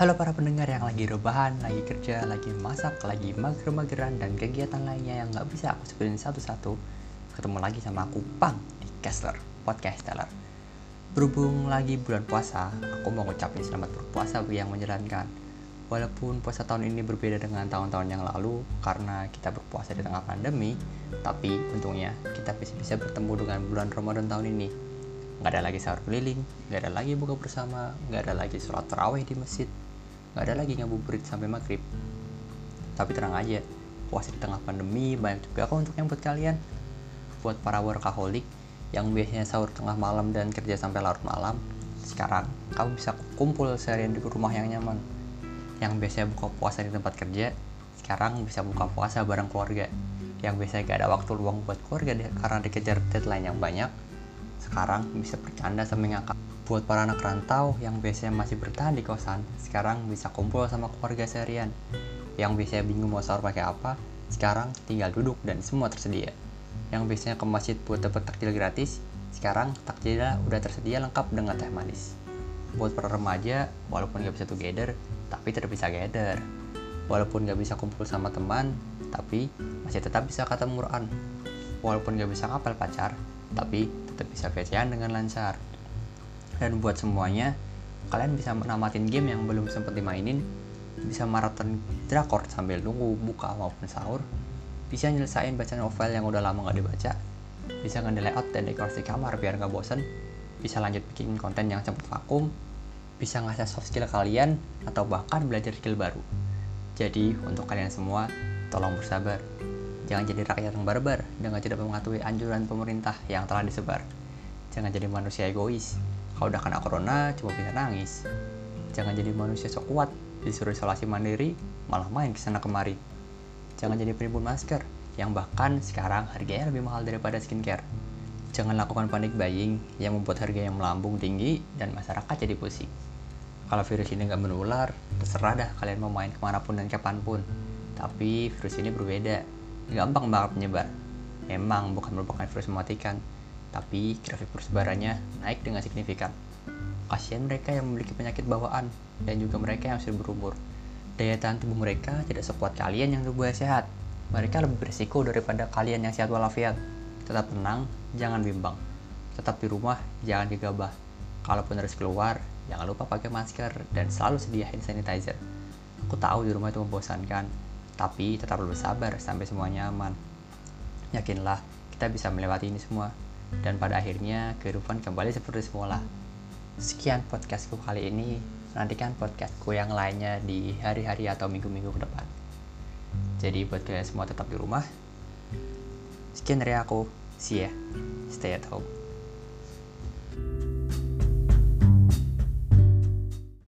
Halo para pendengar yang lagi rebahan, lagi kerja, lagi masak, lagi mager-mageran, dan kegiatan lainnya yang nggak bisa aku sebutin satu-satu. Ketemu lagi sama aku, Pang, di Kessler, Podcast Teller. Berhubung lagi bulan puasa, aku mau ngucapin selamat berpuasa bagi yang menjalankan. Walaupun puasa tahun ini berbeda dengan tahun-tahun yang lalu karena kita berpuasa di tengah pandemi, tapi untungnya kita bisa-bisa bertemu dengan bulan Ramadan tahun ini. Nggak ada lagi sahur keliling, nggak ada lagi buka bersama, nggak ada lagi sholat tarawih di masjid, nggak ada lagi ngabuburit sampai maghrib. Tapi tenang aja puasa di tengah pandemi banyak juga kok untuk yang buat kalian. Buat para workaholic yang biasanya sahur tengah malam dan kerja sampai larut malam sekarang kamu bisa kumpul seharian di rumah yang nyaman. Yang biasanya buka puasa di tempat kerja sekarang bisa buka puasa bareng keluarga. Yang biasanya gak ada waktu luang buat keluarga karena dikejar deadline yang banyak sekarang bisa bercanda sambil ngakak buat para anak rantau yang biasanya masih bertahan di kosan, sekarang bisa kumpul sama keluarga seharian. Yang biasanya bingung mau sahur pakai apa, sekarang tinggal duduk dan semua tersedia. Yang biasanya ke masjid buat dapat takjil gratis, sekarang takjilnya udah tersedia lengkap dengan teh manis. Buat para remaja, walaupun gak bisa together, tapi tetap bisa gather. Walaupun gak bisa kumpul sama teman, tapi masih tetap bisa kata Quran. Walaupun gak bisa ngapel pacar, tapi tetap bisa VCN dengan lancar dan buat semuanya kalian bisa menamatin game yang belum sempat dimainin bisa maraton drakor sambil nunggu buka maupun sahur bisa nyelesain baca novel yang udah lama gak dibaca bisa nge layout dan dekorasi kamar biar gak bosen bisa lanjut bikin konten yang sempat vakum bisa ngasih soft skill kalian atau bahkan belajar skill baru. Jadi untuk kalian semua tolong bersabar. Jangan jadi rakyat yang barbar dengan tidak mematuhi anjuran pemerintah yang telah disebar. Jangan jadi manusia egois kalau udah kena corona, cuma bisa nangis. Jangan jadi manusia sok kuat, disuruh isolasi mandiri, malah main ke sana kemari. Jangan jadi penimbun masker, yang bahkan sekarang harganya lebih mahal daripada skincare. Jangan lakukan panik buying yang membuat harga yang melambung tinggi dan masyarakat jadi pusing. Kalau virus ini nggak menular, terserah dah kalian mau main ke mana pun dan kapan pun. Tapi virus ini berbeda, gampang banget menyebar. Memang bukan merupakan virus mematikan, tapi grafik persebarannya naik dengan signifikan. Kasihan mereka yang memiliki penyakit bawaan dan juga mereka yang sudah berumur. Daya tahan tubuh mereka tidak sekuat kalian yang tubuhnya sehat. Mereka lebih berisiko daripada kalian yang sehat walafiat. Tetap tenang, jangan bimbang. Tetap di rumah, jangan gegabah. Kalaupun harus keluar, jangan lupa pakai masker dan selalu sedia hand sanitizer. Aku tahu di rumah itu membosankan, tapi tetap bersabar sampai semuanya aman. Yakinlah, kita bisa melewati ini semua dan pada akhirnya kehidupan kembali seperti semula. Sekian podcastku kali ini. Nantikan podcastku yang lainnya di hari-hari atau minggu-minggu ke depan. Jadi buat kalian semua tetap di rumah. Sekian dari aku. See ya. Stay at home.